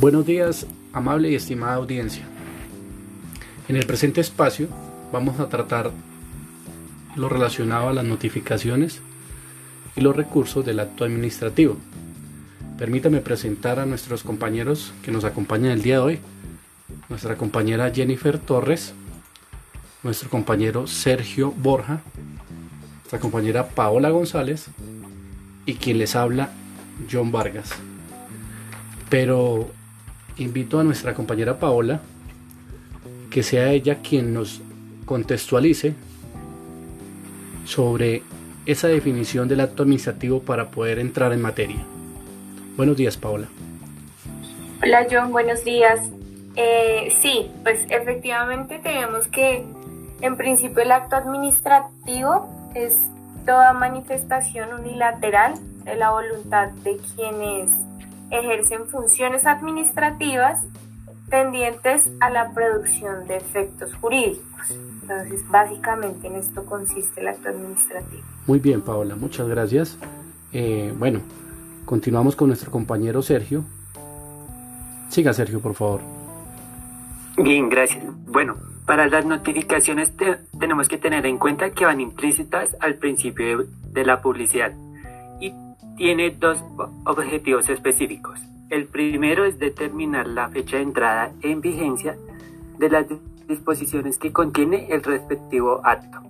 Buenos días, amable y estimada audiencia. En el presente espacio vamos a tratar lo relacionado a las notificaciones y los recursos del acto administrativo. Permítame presentar a nuestros compañeros que nos acompañan el día de hoy. Nuestra compañera Jennifer Torres, nuestro compañero Sergio Borja, nuestra compañera Paola González y quien les habla John Vargas. Pero invito a nuestra compañera Paola que sea ella quien nos contextualice sobre esa definición del acto administrativo para poder entrar en materia. Buenos días, Paola. Hola, John, buenos días. Eh, sí, pues efectivamente tenemos que, en principio, el acto administrativo es toda manifestación unilateral de la voluntad de quienes ejercen funciones administrativas tendientes a la producción de efectos jurídicos. Entonces, básicamente en esto consiste el acto administrativo. Muy bien, Paola, muchas gracias. Eh, bueno, continuamos con nuestro compañero Sergio. Siga, Sergio, por favor. Bien, gracias. Bueno, para las notificaciones tenemos que tener en cuenta que van implícitas al principio de la publicidad tiene dos objetivos específicos. El primero es determinar la fecha de entrada en vigencia de las disposiciones que contiene el respectivo acto.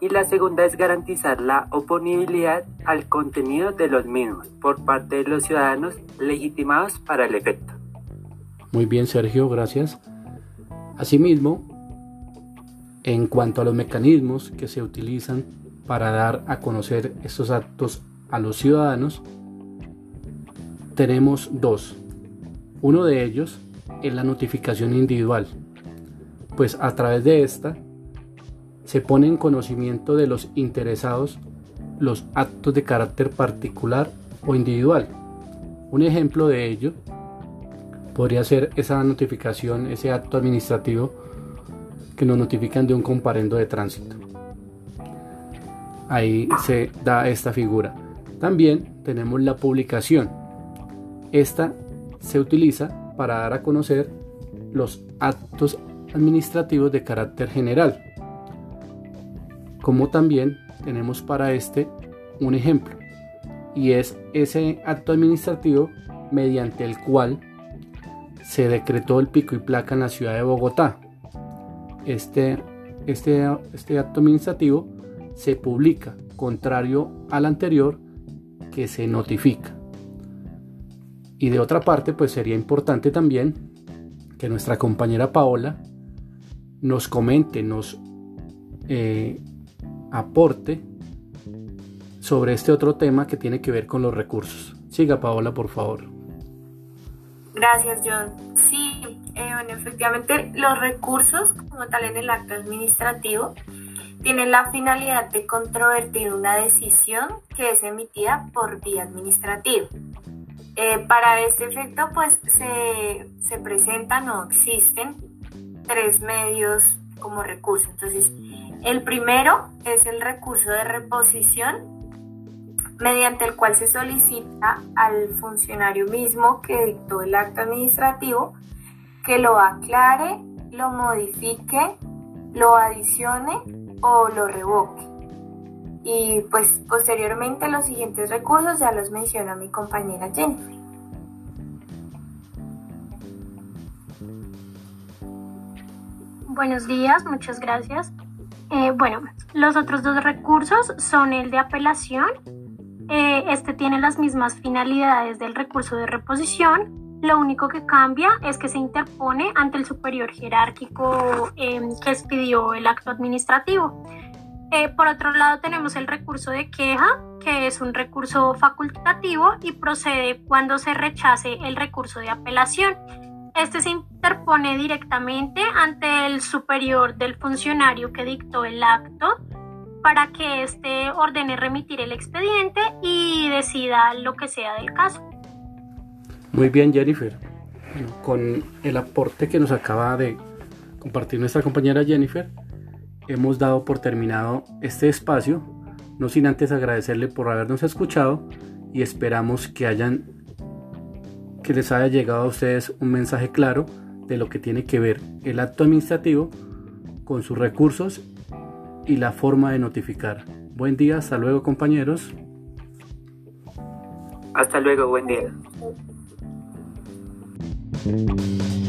Y la segunda es garantizar la oponibilidad al contenido de los mismos por parte de los ciudadanos legitimados para el efecto. Muy bien, Sergio, gracias. Asimismo, en cuanto a los mecanismos que se utilizan para dar a conocer estos actos a los ciudadanos, tenemos dos. Uno de ellos es la notificación individual, pues a través de esta se pone en conocimiento de los interesados los actos de carácter particular o individual. Un ejemplo de ello podría ser esa notificación, ese acto administrativo que nos notifican de un comparendo de tránsito. Ahí se da esta figura. También tenemos la publicación. Esta se utiliza para dar a conocer los actos administrativos de carácter general. Como también tenemos para este un ejemplo y es ese acto administrativo mediante el cual se decretó el pico y placa en la ciudad de Bogotá. Este, este, este acto administrativo se publica, contrario al anterior, que se notifica. Y de otra parte, pues sería importante también que nuestra compañera Paola nos comente, nos eh, aporte sobre este otro tema que tiene que ver con los recursos. Siga Paola, por favor. Gracias, John. Sí, eh, bueno, efectivamente los recursos, como tal en el acto administrativo, tienen la finalidad de controvertir una decisión que es emitida por vía administrativa. Eh, para este efecto, pues se, se presentan o existen tres medios como recurso. Entonces, el primero es el recurso de reposición, mediante el cual se solicita al funcionario mismo que dictó el acto administrativo que lo aclare, lo modifique, lo adicione o lo revoque. Y pues posteriormente los siguientes recursos ya los menciona mi compañera Jennifer. Buenos días, muchas gracias. Eh, bueno, los otros dos recursos son el de apelación. Eh, este tiene las mismas finalidades del recurso de reposición, lo único que cambia es que se interpone ante el superior jerárquico em, que expidió el acto administrativo. Eh, por otro lado, tenemos el recurso de queja, que es un recurso facultativo y procede cuando se rechace el recurso de apelación. Este se interpone directamente ante el superior del funcionario que dictó el acto para que éste ordene remitir el expediente y decida lo que sea del caso. Muy bien, Jennifer. Con el aporte que nos acaba de compartir nuestra compañera Jennifer, hemos dado por terminado este espacio, no sin antes agradecerle por habernos escuchado y esperamos que hayan que les haya llegado a ustedes un mensaje claro de lo que tiene que ver el acto administrativo con sus recursos y la forma de notificar. Buen día, hasta luego compañeros. Hasta luego, buen día. Mm-hmm.